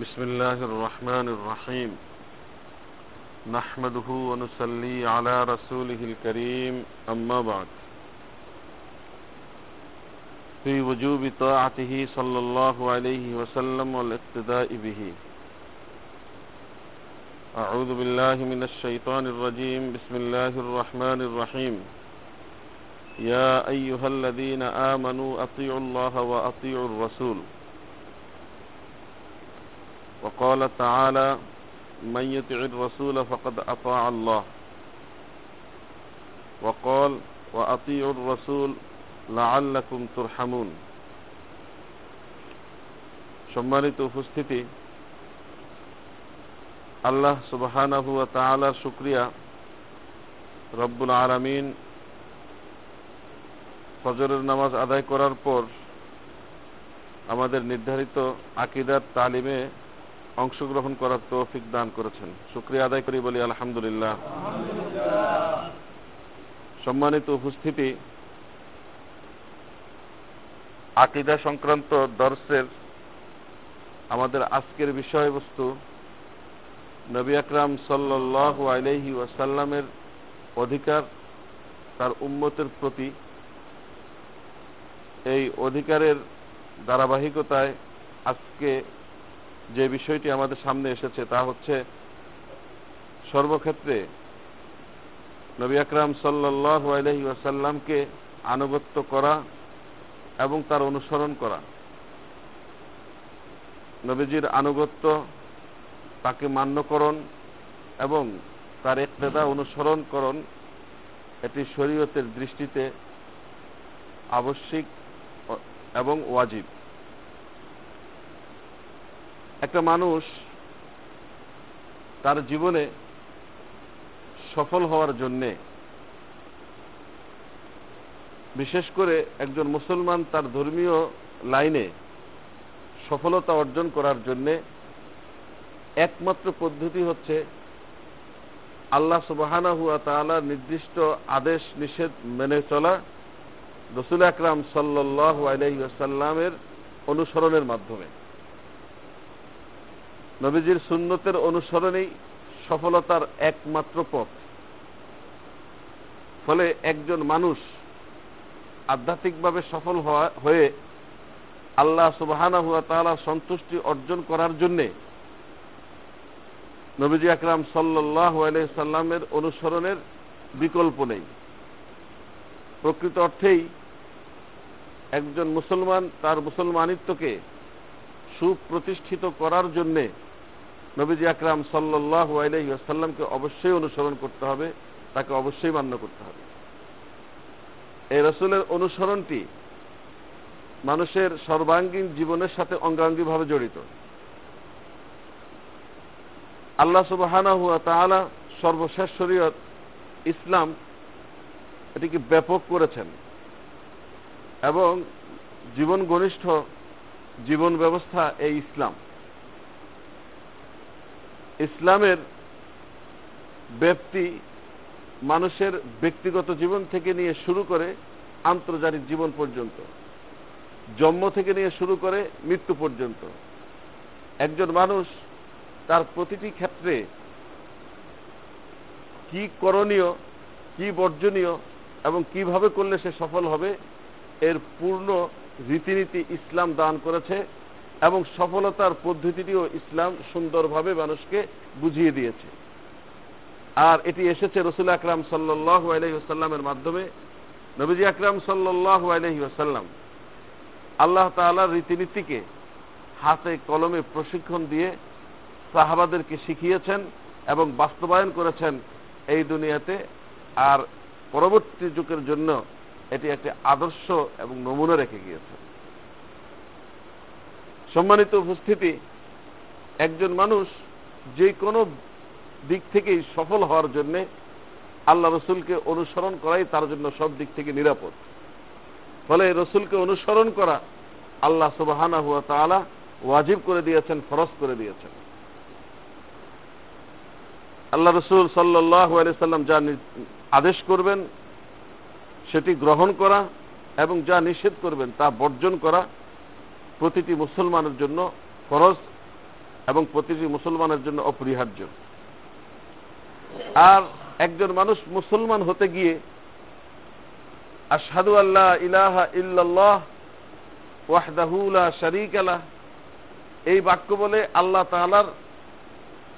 بسم الله الرحمن الرحيم. نحمده ونصلي على رسوله الكريم. أما بعد. في وجوب طاعته صلى الله عليه وسلم والاقتداء به. أعوذ بالله من الشيطان الرجيم. بسم الله الرحمن الرحيم. يا أيها الذين آمنوا أطيعوا الله وأطيعوا الرسول. وقال تعالى من يطع الرسول فقد أطاع الله وقال وأطيعوا الرسول لعلكم ترحمون সম্মানিত উপস্থিতি আল্লাহ সুবহানাহু ওয়া তাআলার শুকরিয়া রব্বুল আলামিন ফজরের নামাজ আদায় করার পর আমাদের নির্ধারিত আকিদার তালিমে অংশগ্রহণ করার তৌফিক দান করেছেন। শুক্রিয়া আদায় করি বলি, আলহামদুলিল্লাহ। সম্মানিত উপস্থিতি, আকিদা সংক্রান্ত দর্শের আমাদের আজকের বিষয়বস্তু নবী আকরাম সাল্লাহ আলহি ওয়াসাল্লামের অধিকার, তার উম্মতের প্রতি। এই অধিকারের ধারাবাহিকতায় আজকে যে বিষয়টি আমাদের সামনে এসেছে তা হচ্ছে সর্বক্ষেত্রে নবী আকরাম সাল্লাহ আলহি ওয়াসাল্লামকে আনুগত্য করা এবং তার অনুসরণ করা। নবীজির আনুগত্য, তাকে মান্যকরণ এবং তার একতেদা অনুসরণকরণ এটি শরীয়তের দৃষ্টিতে আবশ্যিক এবং ওয়াজিব। একটা মানুষ তার জীবনে সফল হওয়ার জন্যে, বিশেষ করে একজন মুসলমান তার ধর্মীয় লাইনে সফলতা অর্জন করার জন্যে একমাত্র পদ্ধতি হচ্ছে আল্লাহ সুবাহানা হুয়া তালা নির্দিষ্ট আদেশ, নিষেধ মেনে চলা। রসুল আকরাম সাল্লাহ আলহিসাল্লামের অনুসরণের মাধ্যমে। নবীজির সুন্নতের অনুসরণেই সফলতার একমাত্র পথ। ফলে একজন মানুষ আধ্যাত্মিকভাবে সফল হয়ে আল্লাহ সুবাহানা হুয়া সন্তুষ্টি অর্জন করার জন্যে নবীজি আকরাম সাল্লাহ সাল্লামের অনুসরণের বিকল্প নেই। প্রকৃত অর্থেই একজন মুসলমান তার মুসলমানিত্বকে সুপ্রতিষ্ঠিত করার জন্যে নবীজি আকরাম সাল্লাহ আলহিসাল্লামকে অবশ্যই অনুসরণ করতে হবে, তাকে অবশ্যই মান্য করতে হবে। এই রসুলের অনুসরণটি মানুষের সর্বাঙ্গীন জীবনের সাথে অঙ্গাঙ্গিভাবে জড়িত। আল্লাহ সুবাহানা হুয়া তাহলা সর্বশেষ শরীয়ত ইসলাম এটিকে ব্যাপক করেছেন এবং জীবন ঘনিষ্ঠ জীবন ব্যবস্থা এই ইসলাম। ইসলামের ব্যক্তি মানুষের ব্যক্তিগত জীবন থেকে নিয়ে শুরু করে আন্তর্জাতিক জীবন পর্যন্ত, জন্ম থেকে নিয়ে শুরু করে মৃত্যু পর্যন্ত, একজন মানুষ তার প্রতিটি ক্ষেত্রে কি করণীয়, কি বর্জনীয় এবং কীভাবে করলে সে সফল হবে, এর পূর্ণ রীতিনীতি ইসলাম দান করেছে। এবং সফলতার পদ্ধতিটিও ইসলাম সুন্দরভাবে মানুষকে বুঝিয়ে দিয়েছে। আর এটি এসেছে রসুল আকরাম সাল্লাহ আলহিহাস্লামের মাধ্যমে। নবীজি আকরাম সাল্লাহ আলহিহাস্লাম আল্লাহ তালার রীতিনীতিকে হাতে কলমে প্রশিক্ষণ দিয়ে সাহাবাদেরকে শিখিয়েছেন এবং বাস্তবায়ন করেছেন এই দুনিয়াতে। আর পরবর্তী যুগের জন্য এটি একটি আদর্শ এবং নমুনা রেখে গিয়েছে। সম্মানিত উপস্থিতি, একজন মানুষ যে কোনো দিক থেকেই সফল হওয়ার জন্য আল্লাহ রসুলকে অনুসরণ করাই তার জন্য সব দিক থেকে নিরাপদ। ফলে রসুলকে অনুসরণ করা আল্লাহ সুবাহানা হুয়া তালা ওয়াজিব করে দিয়েছেন, ফরজ করে দিয়েছেন। আল্লাহ রসুল সাল্লাহ সাল্লাম যা আদেশ করবেন, সেটি গ্রহণ করা এবং যা নিষেধ করবেন তা বর্জন করা প্রতিটি মুসলমানের জন্য ফরজ এবং প্রতিটি মুসলমানের জন্য অপরিহার্য। আর একজন মানুষ মুসলমান হতে গিয়ে আশহাদু আল্লাহ ইলাহা ইল্লাল্লাহ ওয়াহদাহু লা শারীকা লাহ, এই বাক্য বলে আল্লাহ তাআলার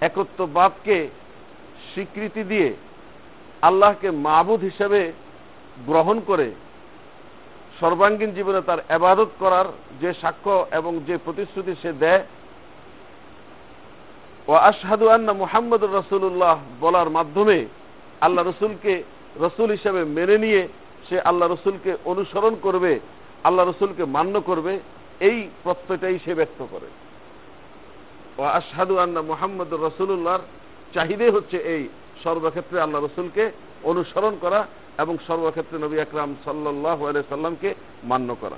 একত্ববাদকে স্বীকৃতি দিয়ে আল্লাহকে মাবুদ হিসেবে গ্রহণ করে সর্বাঙ্গীন জীবনে তার এবাদত করার যে সাক্ষ্য এবং যে প্রতিশ্রুতি সে দেয় ও আশহাদু আন্না মুহাম্মদ রসুল্লাহ বলার মাধ্যমে আল্লাহ রসুলকে রসুল হিসেবে মেনে নিয়ে সে আল্লাহ রসুলকে অনুসরণ করবে, আল্লাহ রসুলকে মান্য করবে, এই প্রত্যয়টাই সে ব্যক্ত করে। ও আশহাদু আন্না মুহাম্মদ রসুল্লাহর চাহিদে হচ্ছে এই সর্বক্ষেত্রে আল্লাহ রসুলকে অনুসরণ করা এবং সর্বক্ষেত্রে নবী আকরাম সাল্লাহ সাল্লামকে মান্য করা।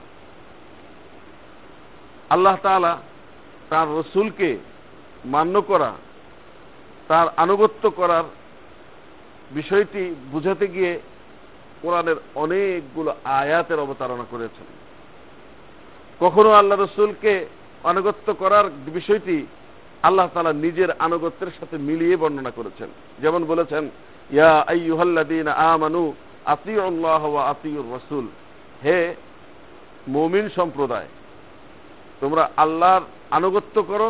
আল্লাহ তালা তার রসুলকে মান্য করা, তার আনুগত্য করার বিষয়টি বুঝাতে গিয়ে কোরআনের অনেকগুলো আয়াতের অবতারণা করেছেন। কখনো আল্লাহ রসুলকে আনুগত্য করার বিষয়টি আল্লাহ তালা নিজের আনুগত্যের সাথে মিলিয়ে বর্ণনা করেছেন। যেমন বলেছেন, ইয়া আইয়ুহাল্লাদিন আমানু আতিউল্লাহ ওয়া আতিউর রসুল। হে মমিন সম্প্রদায়, তোমরা আল্লাহর আনুগত্য করো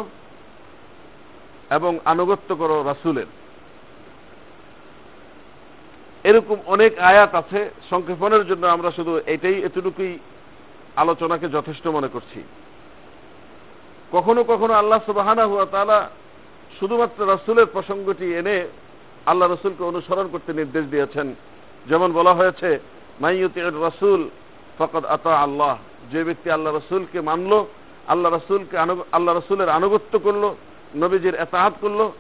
এবং আনুগত্য করো রাসুলের। এরকম অনেক আয়াত আছে, সংক্ষেপণের জন্য আমরা শুধু এটাই এতটুকুই আলোচনাকে যথেষ্ট মনে করছি। কখনো কখনো আল্লাহ সুবাহানা হুয়া তালা শুধুমাত্র রাসুলের প্রসঙ্গটি এনে আল্লাহ রসুলকে অনুসরণ করতে নির্দেশ দিয়েছেন। যেমন বলা হয়েছে মাইয়ুতি রসুল ফকত আতা আল্লাহ। যে ব্যক্তি আল্লাহ রসুলকে মানল, আল্লাহ রসুলকে আল্লাহ রসুলের আনুগত্য করল, নবীজির এতাহাত করল,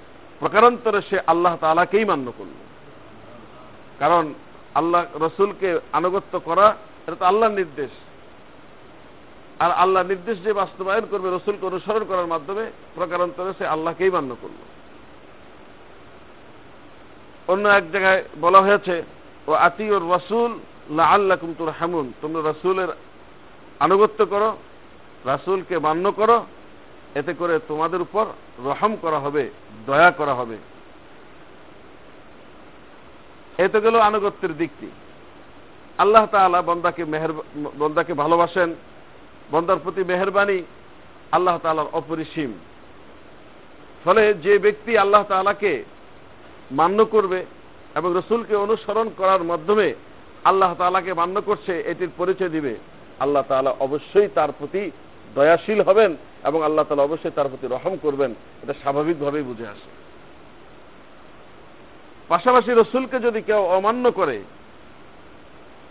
প্রকারান্তরে সে আল্লাহ তালাকেই মান্য করল। কারণ আল্লাহ রসুলকে আনুগত্য করা, এটা তো আল্লাহর নির্দেশ। আর আল্লাহ নির্দেশ যে বাস্তবায়ন করবে, রসুলকে অনুসরণ করার মাধ্যমে প্রকারান্তরে সে আল্লাহকেই মান্য করল। অন্য এক জায়গায় বলা হয়েছে ও আতিউর রসুল আল্লাহ কুমতুর হামুন তোমরা রসুলের আনুগত্য করো, রাসুলকে মান্য করো, এতে করে তোমাদের উপর রহম করা হবে, দয়া করা হবে। এতে গেল আনুগত্যের দিকটি। আল্লাহ তালা বন্দাকে মেহের, বন্দাকে ভালোবাসেন, বন্দার প্রতি মেহরবানি আল্লাহ তালার অপরিসীম। ফলে যে ব্যক্তি আল্লাহ তালাকে মান্য করবে এবং রসুলকে অনুসরণ করার মাধ্যমে আল্লাহ তালাকে মান্য করছে, এটির পরিচয় দিবে। আল্লাহ তালা অবশ্যই তার প্রতি দয়াশীল হবেন এবং আল্লাহ তালা অবশ্যই তার প্রতি রহম করবেন। এটা স্বাভাবিকভাবেই বুঝে আসে। পাশাপাশি রসুলকে যদি কেউ অমান্য করে,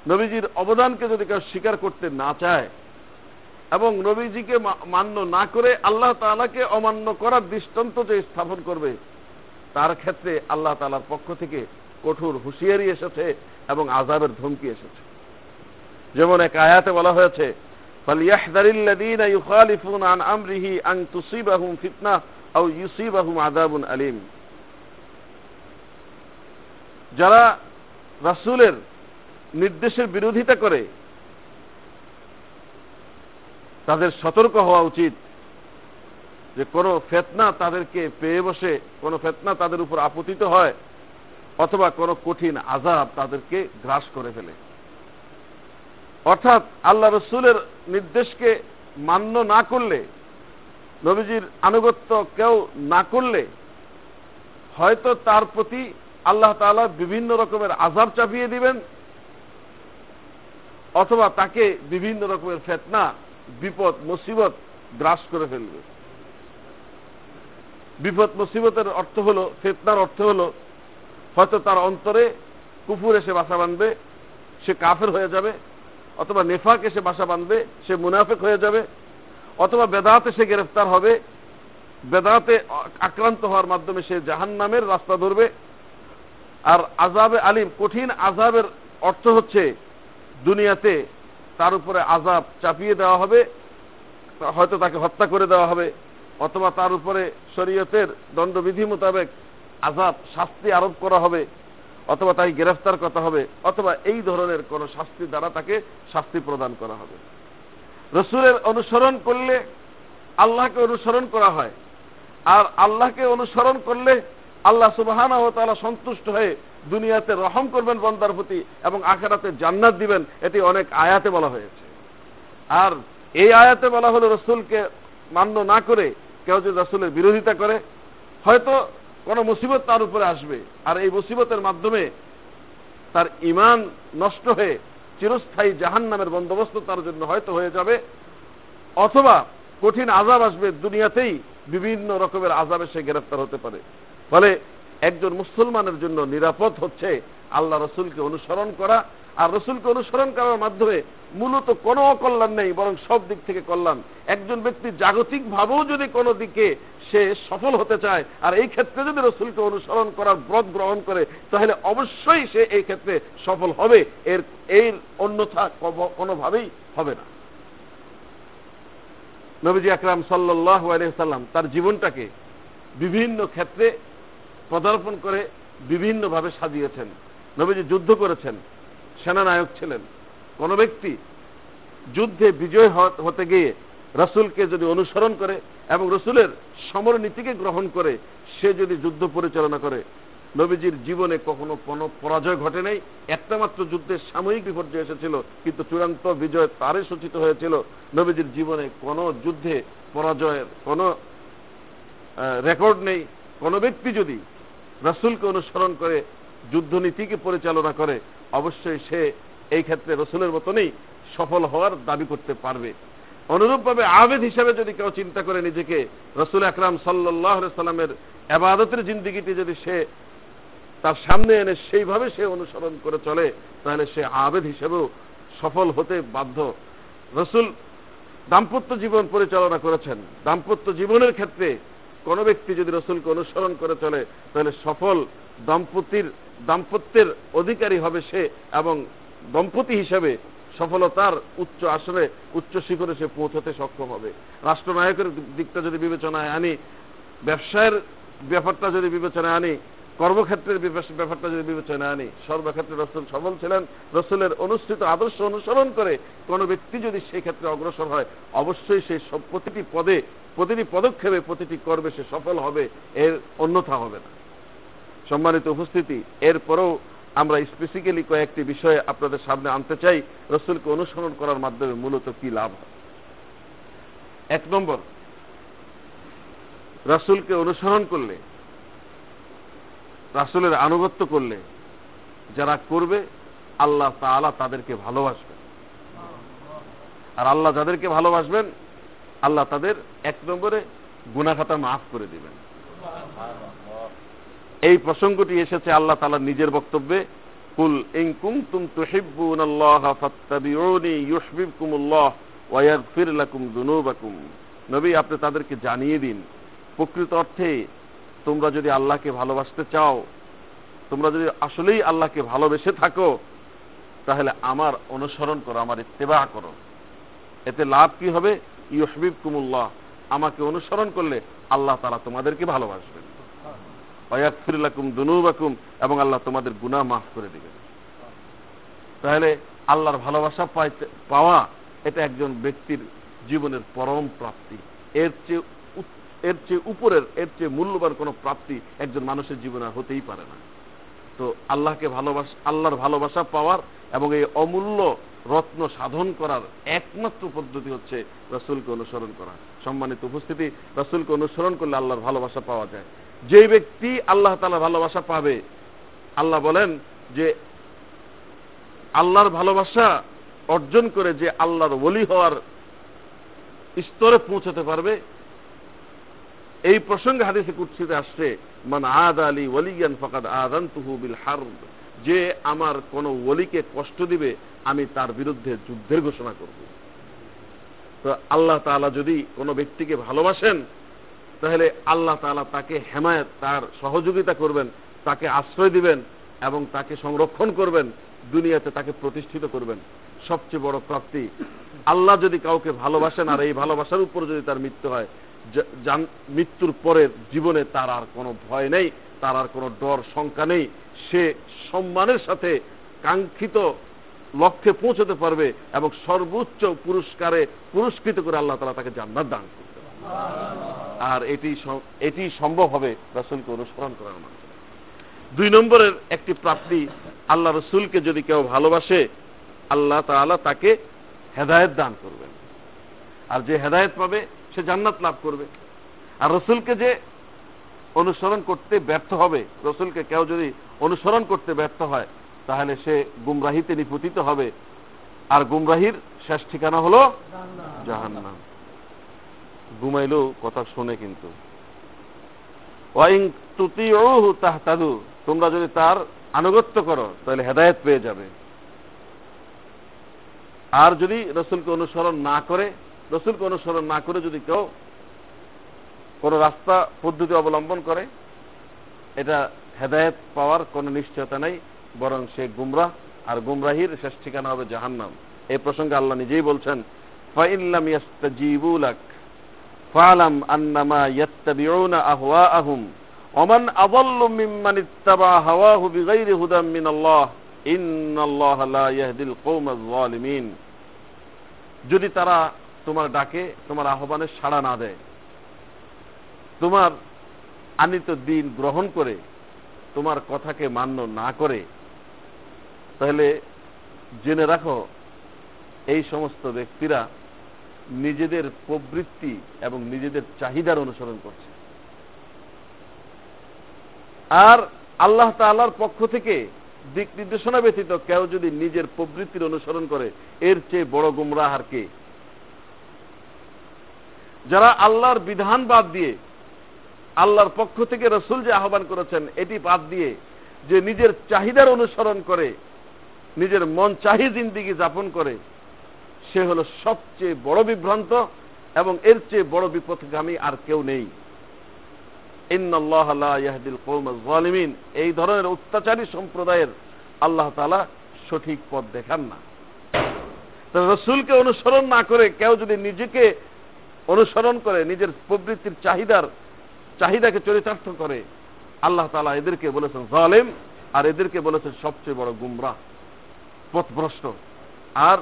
নবীজির অবদানকে যদি কেউ স্বীকার করতে না চায়, এবং নবীজিকে মান্য না করে আল্লাহ তালাকে অমান্য করার দৃষ্টান্ত যে স্থাপন করবে, তার ক্ষেত্রে আল্লাহ তালার পক্ষ থেকে কঠোর হুঁশিয়ারি এসেছে এবং আজাবের ধমকি এসেছে যেমন এক আয়াতে বলা হয়েছে فليحذر الذين يخالفون عن امره ان تصيبهم فتنه او يصيبهم عذاب اليم যারা রাসূলের নির্দেশের বিরোধিতা করে তাদের সতর্ক হওয়া উচিত যে কোনো ফেতনা তাদেরকে পেয়ে বসে কোনো ফেতনা তাদের উপর আপতিত হয় অথবা কোনো কঠিন আজাব তাদেরকে গ্রাস করে ফেলে। অর্থাৎ আল্লাহ রসুলের নির্দেশকে মান্য না করলে, নবীজির আনুগত্য কেউ না করলে, হয়তো তার প্রতি আল্লাহ তালা বিভিন্ন রকমের আজাব চাপিয়ে দিবেন, অথবা তাকে বিভিন্ন রকমের ফেতনা, বিপদ, মুসিবত গ্রাস করে ফেলবে। বিপদ, মুসিবতের অর্থ হলো, ফেতনার অর্থ হলো হয়তো তার অন্তরে কুফুর এসে বাসা বাঁধবে, সে কাফের হয়ে যাবে, অথবা নেফাক এসে বাসা বাঁধবে, সে মুনাফেক হয়ে যাবে, অথবা বেদাতে সে গ্রেফতার হবে, বেদাতে আক্রান্ত হওয়ার মাধ্যমে সে জাহান নামের রাস্তা ধরবে। আর আজাবে আলিম, কঠিন আজাবের অর্থ হচ্ছে দুনিয়াতে তার উপরে আজাব চাপিয়ে দেওয়া হবে, হয়তো তাকে হত্যা করে দেওয়া হবে, অথবা তার উপরে শরীয়তের দণ্ডবিধি মোতাবেক আজাব শাস্তি আরোপ করা হবে, অথবা তাকে গ্রেফতার করা হবে, অথবা এই ধরনের কোন শাস্তি দ্বারা তাকে শাস্তি প্রদান করা হবে। রসুলের অনুসরণ করলে আল্লাহকে অনুসরণ করা হয়, আর আল্লাহকে অনুসরণ করলে আল্লাহ সুবাহানা ও তালা সন্তুষ্ট হয়ে দুনিয়াতে রহম করবেন বন্দার প্রতি এবং আখেরাতে জান্নাত দিবেন, এটি অনেক আয়াতে বলা হয়েছে। আর এই আয়াতে বলা হলো রসুলকে মান্য না করে কেউ যদি রসুলের বিরোধিতা করে, হয়তো কোনো মুসিবত তার উপরে আসবে। আর এই মুসিবতের মাধ্যমে তার ইমান নষ্ট হয়ে চিরস্থায়ী জাহান নামের বন্দোবস্ত তার জন্য হয়তো হয়ে যাবে, অথবা কঠিন আজাব আসবে দুনিয়াতেই বিভিন্ন রকমের আজাবে সে গ্রেফতার হতে পারে। ফলে একজন মুসলমানের জন্য নিরাপদ হচ্ছে আল্লাহ রসুলকে অনুসরণ করা আর রসুলকে অনুসরণ করার মাধ্যমে মূলত কোনো অকল্যাণ নেই, বরং সব দিক থেকে কল্যাণ। একজন ব্যক্তি জাগতিক ভাবেও যদি কোনো দিকে সে সফল হতে চায়, আর এই ক্ষেত্রে যদি রসুলকে অনুসরণ করার ব্রত গ্রহণ করে, তাহলে অবশ্যই সে এই ক্ষেত্রে সফল হবে। এর এর অন্যথা কোনোভাবেই হবে না। নবীজি আকরাম সাল্লাহ আলহাম তার জীবনটাকে বিভিন্ন ক্ষেত্রে পদার্পণ করে বিভিন্নভাবে সাজিয়েছেন। নবীজি যুদ্ধ করেছেন। সেনানায়ক ছিলেন। কোন ব্যক্তি যুদ্ধে বিজয় হতে গিয়ে রসুলকে যদি অনুসরণ করে এবং রসুলের সমর নীতিকে গ্রহণ করে, সে যদি যুদ্ধ পরিচালনা করে, নবীজির জীবনে কখনো কোনো পরাজয় ঘটে নাই। একটা মাত্র যুদ্ধের সাময়িক বিপর্যয় এসেছিল, কিন্তু চূড়ান্ত বিজয় তারে সূচিত হয়েছিল। নবীজির জীবনে কোনো যুদ্ধে পরাজয়ের কোনো রেকর্ড নেই। কোনো ব্যক্তি যদি রসুলকে অনুসরণ করে যুদ্ধনীতিকে পরিচালনা করে, অবশ্যই সে এই ক্ষেত্রে রসুলের মতনই সফল হওয়ার দাবি করতে পারবে। অনুরূপভাবে আবেদ হিসাবে যদি কেউ চিন্তা করে নিজেকে, রসুল আকরাম সাল্লাহ সাল্লামের আবাদতের জিন্দিগিটি যদি সে তার সামনে এনে সেইভাবে সে অনুসরণ করে চলে, তাহলে সে আবেদ হিসেবেও সফল হতে বাধ্য। রসুল দাম্পত্য জীবন পরিচালনা করেছেন। দাম্পত্য জীবনের ক্ষেত্রে কোনো ব্যক্তি যদি রসুলকে অনুসরণ করে চলে, তাহলে সফল দম্পতির, দাম্পত্যের অধিকারী হবে সে এবং দম্পতি হিসেবে সফলতার উচ্চ আসনে উচ্চ শিখরে সে পৌঁছতে সক্ষম হবে। রাষ্ট্রনায়কের দিকটা যদি বিবেচনায় আনি, ব্যবসায়ের ব্যাপারটা যদি বিবেচনায় আনি, কর্মক্ষেত্রের ব্যাপারটা যদি বিবেচনায় আনি, সর্বক্ষেত্রে রসুল সফল ছিলেন, রসুলের অনুষ্ঠিত আদর্শ অনুসরণ করে কোন ব্যক্তি যদি সেই ক্ষেত্রে অগ্রসর হয়, অবশ্যই সেই প্রতিটি পদে, প্রতিটি পদক্ষেপে প্রতিটি কর্মে সে সফল হবে, এর অন্যথা হবে না। সম্মানিত উপস্থিতি, এরপরেও আমরা স্পেসিক্যালি কয়েকটি বিষয়ে আপনাদের সামনে আনতে চাই, রসুলকে অনুসরণ করার মাধ্যমে মূলত কি লাভ হয়? এক নম্বর, রাসুলকে অনুসরণ করলে, রাসুলের আনুগত্য করলে, যারা করবে, আল্লাহ তালা তাদেরকে ভালোবাসবেন। আর আল্লাহ যাদেরকে ভালোবাসবেন, আল্লাহ তাদের এক নম্বরে গুনাখাতা মাফ করে দিবেন। এই প্রসঙ্গটি এসেছে আল্লাহ তালা নিজের বক্তব্যে, কুল ইনকুম তুম তুহিব্বুন আল্লাহ ফাত্তাবিউনি ইউহবিবকুমুল্লাহ ওয়াগফির লাকুম দুনুবাকুম নবী, আপনি তাদেরকে জানিয়ে দিন। প্রকৃত অর্থে তোমরা যদি আল্লাহকে ভালোবাসতে চাও, তোমরা যদি আসলেই আল্লাহকে ভালোবেসে থাকো, তাহলে আমার অনুসরণ করো, আমার ইত্তেবা করো। এতে লাভ কি হবে? ইউহবিব কুমুল্লাহ আমাকে অনুসরণ করলে আল্লাহ তারা তোমাদেরকে ভালোবাসবেন। অয়াকফিরুল্লাকুম দুনুবাকুম এবং আল্লাহ তোমাদের গুনাহ মাফ করে দিবেন। তাহলে আল্লাহর ভালোবাসা পাওয়া এটা একজন ব্যক্তির জীবনের পরম প্রাপ্তি। এর চেয়ে এর চেয়ে উপরের, এর চেয়ে মূল্যবান কোনো প্রাপ্তি একজন মানুষের জীবনে হতেই পারে না। তো আল্লাহকে ভালোবাস আল্লাহর ভালোবাসা পাওয়ার এবং এই অমূল্য রত্ন সাধন করার একমাত্র পদ্ধতি হচ্ছে রসুলকে অনুসরণ করা। সম্মানিত উপস্থিতি, রসুলকে অনুসরণ করলে আল্লাহর ভালোবাসা পাওয়া যায়। যে ব্যক্তি আল্লাহ তালা ভালোবাসা পাবে, আল্লাহ বলেন যে আল্লাহর ভালোবাসা অর্জন করে যে আল্লাহর ওলি হওয়ার স্তরে পৌঁছাতে পারবে, এই প্রসঙ্গে হাদিসে কুৎসিতে আসছে, মান আদ আলী ওলিয়ান ফকাদ আদান তুহুবিল হার যে আমার কোন ওলিকে কষ্ট দিবে, আমি তার বিরুদ্ধে যুদ্ধের ঘোষণা করব। তো আল্লাহ তালা যদি কোনো ব্যক্তিকে ভালোবাসেন তাহলে আল্লাহ তালা তাকে হেমায়ত, তার সহযোগিতা করবেন, তাকে আশ্রয় দিবেন এবং তাকে সংরক্ষণ করবেন, দুনিয়াতে তাকে প্রতিষ্ঠিত করবেন। সবচেয়ে বড় প্রাপ্তি, আল্লাহ যদি কাউকে ভালোবাসেন আর এই ভালোবাসার উপর যদি তার মৃত্যু হয় মৃত্যুর পরের জীবনে তার আর কোনো ভয় নেই, তার আর কোনো ডর, শঙ্কা নেই। সে সম্মানের সাথে কাঙ্ক্ষিত লক্ষ্যে পৌঁছতে পারবে এবং সর্বোচ্চ পুরস্কারে পুরস্কৃত করে আল্লাহ তালা তাকে জান্নাত দান করতে আর এটি এটি সম্ভব হবে রসুলকে অনুসরণ করার মাধ্যমে। দুই নম্বরের একটি প্রাপ্তি, আল্লাহ রসুলকে যদি কেউ ভালোবাসে, আল্লাহ তাআলা তাকে হেদায়েত দান করবেন। আর যে হেদায়েত পাবে, সে জান্নাত লাভ করবে। আর রসুলকে যে অনুসরণ করতে ব্যর্থ হবে, রসুলকে কেউ যদি অনুসরণ করতে ব্যর্থ হয়, তাহলে সে গুমরাহিতে নিপতিত হবে। আর গুমরাহির শেষ ঠিকানা হলো জাহান্নাম। ঘুমাইলেও কথা শোনে কিন্তু। তোমরা যদি তার আনুগত্য করো, তাহলে হেদায়েত পেয়ে যাবে। আর যদি রসুলকে অনুসরণ না করে, রসুলকে অনুসরণ না করে যদি কেউ কোন রাস্তা, পদ্ধতি অবলম্বন করে, এটা হেদায়েত পাওয়ার কোনো নিশ্চয়তা নেই, বরং সে গুমরাহ, আর গুমরাহির শেষ ঠিকানা হবে জাহান্নাম। এই প্রসঙ্গে আল্লাহ নিজেই বলছেন ফাইল্লাম ইয়াস্তাজিবু লাক। ফালাম আন্নামা ইয়াত্তাবিউনা আহওয়াআহুম, ওমান আযাল্লু মিম্মান ইত্তাবা হাওয়াহু বিগাইরি হুদাম মিনাল্লাহ, ইন্নাল্লাহা লা ইয়াহদিল কওমাজ যালিমিন। যদি তারা তোমার ডাকে, তোমার আহ্বানে সাড়া না দেয়, তোমার আনিত দিন গ্রহণ করে, তোমার কথাকে মান্য না করে, তাহলে জেনে রাখো, এই সমস্ত ব্যক্তিরা নিজেদের প্রবৃত্তি এবং নিজেদের চাহিদার অনুসরণ করছে। আর আল্লাহ তাআলার পক্ষ থেকে দিক নির্দেশনা ব্যতীত কেউ যদি নিজের প্রবৃত্তির অনুসরণ করে, এর চেয়ে বড় গুমরাহ আর কে? যারা আল্লাহর বিধান বাদ দিয়ে আল্লাহর পক্ষ থেকে রসুল যে আহ্বান করেছেন, এটি বাদ দিয়ে যে নিজের চাহিদার অনুসরণ করে, নিজের মন চাহি জিন্দিগি যাপন করে সে হলো সবচেয়ে বড় বিভ্রান্ত এবং এর চেয়ে বড় বিপথগামী আর কেউ নেই। এই ধরনের অত্যাচারী সম্প্রদায়ের আল্লাহ তাআলা সঠিক পথ দেখান না। রসুলকে অনুসরণ না করে কেউ যদি নিজেকে অনুসরণ করে, নিজের প্রবৃত্তির চাহিদার, চাহিদাকে চরিতার্থ করে, আল্লাহ তালা এদেরকে বলেছেন জালেম আর এদেরকে বলেছেন সবচেয়ে বড় গুমরাহ, পথভ্রষ্ট। আর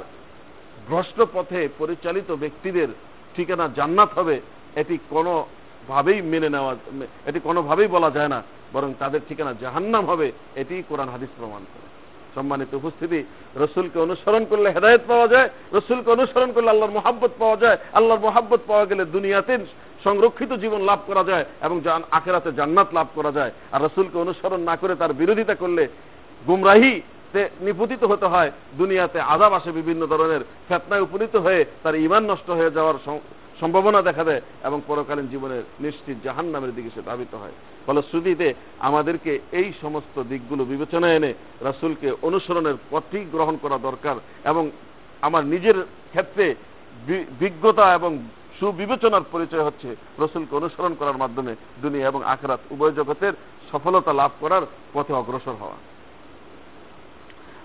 ভ্রষ্ট পথে পরিচালিত ব্যক্তিদের ঠিকানা জান্নাত হবে, এটি কোনো ভাবেই মেনে নেওয়া, এটি কোনোভাবেই বলা যায় না, বরং তাদের ঠিকানা জাহান্নাম হবে এটি কোরআন হাদিস প্রমাণ করে। সম্মানিত উপস্থিতি, রসুলকে অনুসরণ করলে হেদায়ত পাওয়া যায়, রসুলকে অনুসরণ করলে আল্লাহর মোহাব্বত পাওয়া যায়, আল্লাহর মোহাব্বত পাওয়া গেলে দুনিয়াতে সংরক্ষিত জীবন লাভ করা যায় এবং আখেরাতে জান্নাত লাভ করা যায়। আর রসুলকে অনুসরণ না করে তার বিরোধিতা করলে গুমরাহি নিপতিত হতে হয়, দুনিয়াতে আজাব আসে বিভিন্ন ধরনের, ফেতনায় উপনীত হয়ে তার ইমান নষ্ট হয়ে যাওয়ার সম্ভাবনা দেখা দেয় এবং পরকালীন জীবনের নিশ্চিত জাহান নামের দিকে সে ধাবিত হয়। ফলশ্রুতিতে আমাদেরকে এই সমস্ত দিকগুলো বিবেচনায় এনে রাসূলকে অনুসরণের পথটি গ্রহণ করা দরকার এবং আমার নিজের ক্ষেত্রে বিজ্ঞতা এবং সুবিবেচনার পরিচয় হচ্ছে রসুলকে অনুসরণ করার মাধ্যমে দুনিয়া এবং আখরাত উভয় জগতের সফলতা লাভ করার পথে অগ্রসর হওয়া।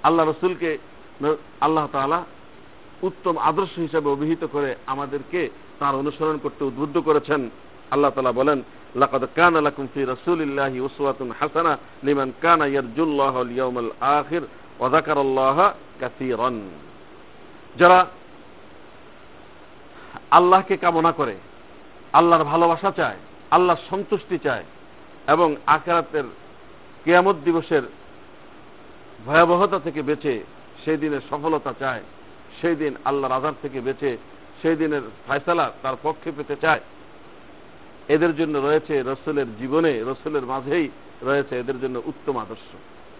আল্লাহ রসুলকে আল্লাহ তাআলা উত্তম আদর্শ হিসাবে অভিহিত করে আমাদেরকে তার অনুসরণ করতে উদ্বুদ্ধ করেছেন। আল্লাহ তালা বলেন, লাকাদ কানা লাকুম ফি রাসূলিল্লাহি উসওয়াতুন হাসানা লিমান কানা ইয়ারজুল্লাহ ওয়াল ইয়াউমাল আখির ওয়া যাকারাল্লাহা কাসীরান। যারা আল্লাহকে কামনা করে, আল্লাহর ভালোবাসা চায়, আল্লাহর সন্তুষ্টি চায় এবং আখেরাতের কেয়ামত দিবসের ভয়াবহতা থেকে বেঁচে সেই দিনের সফলতা চায়, সেই দিন আল্লাহর আজাব থেকে বেঁচে সেই দিনের ফয়সালা তার পক্ষে পেতে চায়। এদের জন্য রয়েছে রসুলের জীবনে, রসুলের মাঝেই রয়েছে এদের জন্য উত্তম আদর্শ,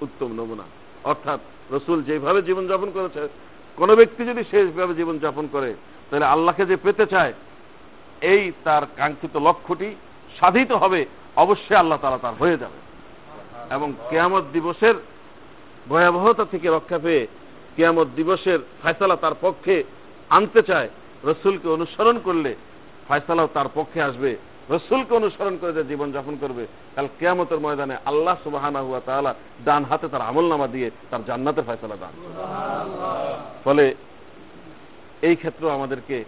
উত্তম নমুনা। অর্থাৎ রসুল যেভাবে জীবনযাপন করেছে, কোনো ব্যক্তি যদি সেইভাবে জীবনযাপন করে, তাহলে আল্লাহকে যে পেতে চায়, এই তার কাঙ্ক্ষিত লক্ষ্যটি সাধিত হবে, অবশ্যই আল্লাহ তারা তার হয়ে যাবে। এবং কেয়ামত দিবসের ভয়াবহতা থেকে রক্ষা পেয়ে কেয়ামত দিবসের ফয়সালা তার পক্ষে আনতে চায়, রসুলকে অনুসরণ করলে ফয়সালাও তার পক্ষে আসবে। রসুলকে অনুসরণ করে যে জীবন যাপন করবে কাল কেয়ামতের ময়দানে আল্লাহ সুবাহানা হুয়া তাআলা ডান হাতে তার আমল নামা দিয়ে তার জান্নাতের ফয়সালা দান ফলে এই ক্ষেত্রেও আমাদেরকে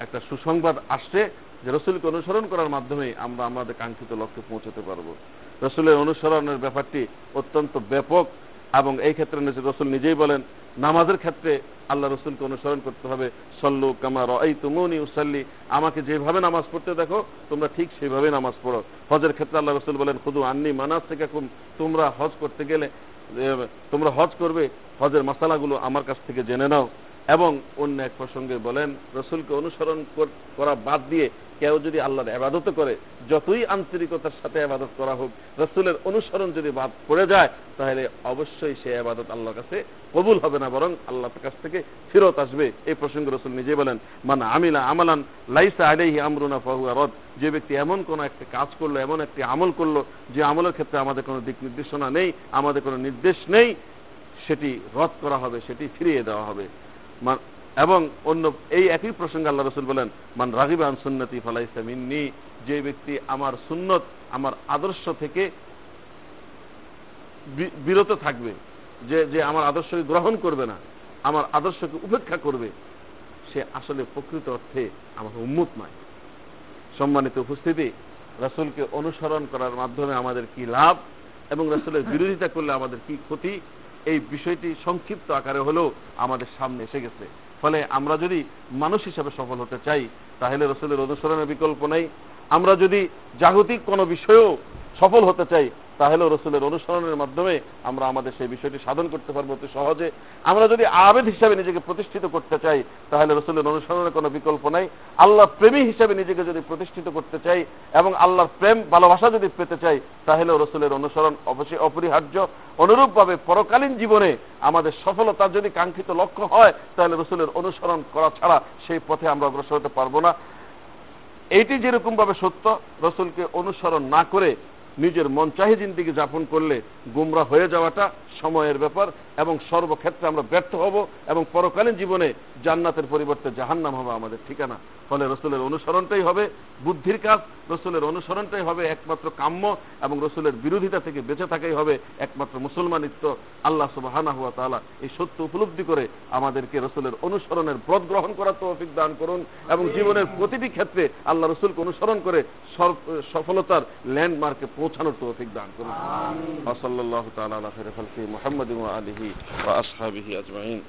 একটা সুসংবাদ আসছে যে রসুলকে অনুসরণ করার মাধ্যমে আমরা আমাদের কাঙ্ক্ষিত লক্ষ্যে পৌঁছতে পারব। রসুলের অনুসরণের ব্যাপারটি অত্যন্ত ব্যাপক। এবং এই ক্ষেত্রে রসুল নিজেই বলেন, নামাজের ক্ষেত্রে আল্লাহ রসুলকে অনুসরণ করতে হবে। সল্লু কামার এই তুমনি উসাল্লি, আমাকে যেভাবে নামাজ পড়তে দেখো, তোমরা ঠিক সেভাবে নামাজ পড়ো। হজের ক্ষেত্রে আল্লাহ রসুল বলেন খুদু আন্নি মানাস থেকে তোমরা হজ করতে গেলে তোমরা হজ করবে, হজের মশালাগুলো আমার কাছ থেকে জেনে নাও। এবং অন্য এক প্রসঙ্গে বলেন, রসুলকে অনুসরণ করা বাদ দিয়ে কেউ যদি আল্লাহর আবাদত করে, যতই আন্তরিকতার সাথে আবাদত করা হোক, রসুলের অনুসরণ যদি বাদ পড়ে যায়, তাহলে অবশ্যই সে আবাদত আল্লাহর কাছে কবুল হবে না, বরং আল্লাহর কাছ থেকে ফেরত আসবে। এই প্রসঙ্গে রসুল নিজে বলেন মানে আমিলা আমালান লাইসা আলাইহি আমরুনা ফাহুয়া রদ। যে ব্যক্তি এমন কোন একটা কাজ করল, এমন একটি আমল করল, যে আমলের ক্ষেত্রে আমাদের কোনো দিক নির্দেশনা নেই, আমাদের কোনো নির্দেশ নেই, সেটি রদ করা হবে, সেটি ফিরিয়ে দেওয়া হবে। এবং অন্য এই একই প্রসঙ্গে আল্লাহ রসুল বলেন, মান রাগিব আন সুন্নতি ফালাইসামিন্নি যে ব্যক্তি আমার সুন্নত, আমার আদর্শ থেকে বিরত থাকবে, যে যে আমার আদর্শকে গ্রহণ করবে না, আমার আদর্শকে উপেক্ষা করবে, সে আসলে প্রকৃত অর্থে আমার উন্মুত নয়। সম্মানিত উপস্থিতি, রাসুলকে অনুসরণ করার মাধ্যমে আমাদের কি লাভ এবং রাসুলের বিরোধিতা করলে আমাদের কি ক্ষতি? এই বিষয়টি সংক্ষিপ্ত আকারে হলেও আমাদের সামনে এসে গেছে। ফলে আমরা যদি মানুষ হিসাবে সফল হতে চাই, তাহলে রসুলের অনুসরণের বিকল্প নেই। আমরা যদি জাগতিক কোনো বিষয়েও সফল হতে চাই তাহলে রসুলের অনুসরণের মাধ্যমে আমরা আমাদের সেই বিষয়টি সাধন করতে পারব অতি সহজে। আমরা যদি আবেদ হিসাবে নিজেকে প্রতিষ্ঠিত করতে চাই, তাহলে রসুলের অনুসরণের কোনো বিকল্প নাই। আল্লাহ প্রেমী হিসাবে নিজেকে যদি প্রতিষ্ঠিত করতে চাই এবং আল্লাহর প্রেম, ভালোবাসা যদি পেতে চাই তাহলে রসুলের অনুসরণ অবশ্যই অপরিহার্য। অনুরূপভাবে পরকালীন জীবনে আমাদের সফলতার যদি কাঙ্ক্ষিত লক্ষ্য হয়, তাহলে রসুলের অনুসরণ করা ছাড়া সেই পথে আমরা অগ্রসর হতে পারব না। এইটি যেরকম ভাবে সত্য, রসুলকে অনুসরণ না করে নিজের মন চাহি জিন্দিগি যাপন করলে গুমরা হয়ে যাওয়াটা সময়ের ব্যাপার এবং সর্বক্ষেত্রে আমরা ব্যর্থ হব এবং পরকালীন জীবনে জান্নাতের পরিবর্তে জাহান্নাম হবে আমাদের ঠিকানা। ফলে রসুলের অনুসরণটাই হবে বুদ্ধির কাজ রসুলের অনুসরণটাই হবে একমাত্র কাম্য এবং রসুলের বিরোধিতা থেকে বেঁচে থাকাই হবে একমাত্র মুসলমানিত্ব। আল্লাহ সুবাহানা হুয়া তালা এই সত্য উপলব্ধি করে আমাদেরকে রসুলের অনুসরণের ব্রত গ্রহণ করার তৌফিক দান করুন এবং জীবনের প্রতিটি ক্ষেত্রে আল্লাহ রসুলকে অনুসরণ করে সফলতার ল্যান্ডমার্কে পৌঁছানোর তৌফিক দান করুন। সাল্লাহ তালা মোহাম্মদ আলহি ওয়া আসহাবিহি আজমাইন।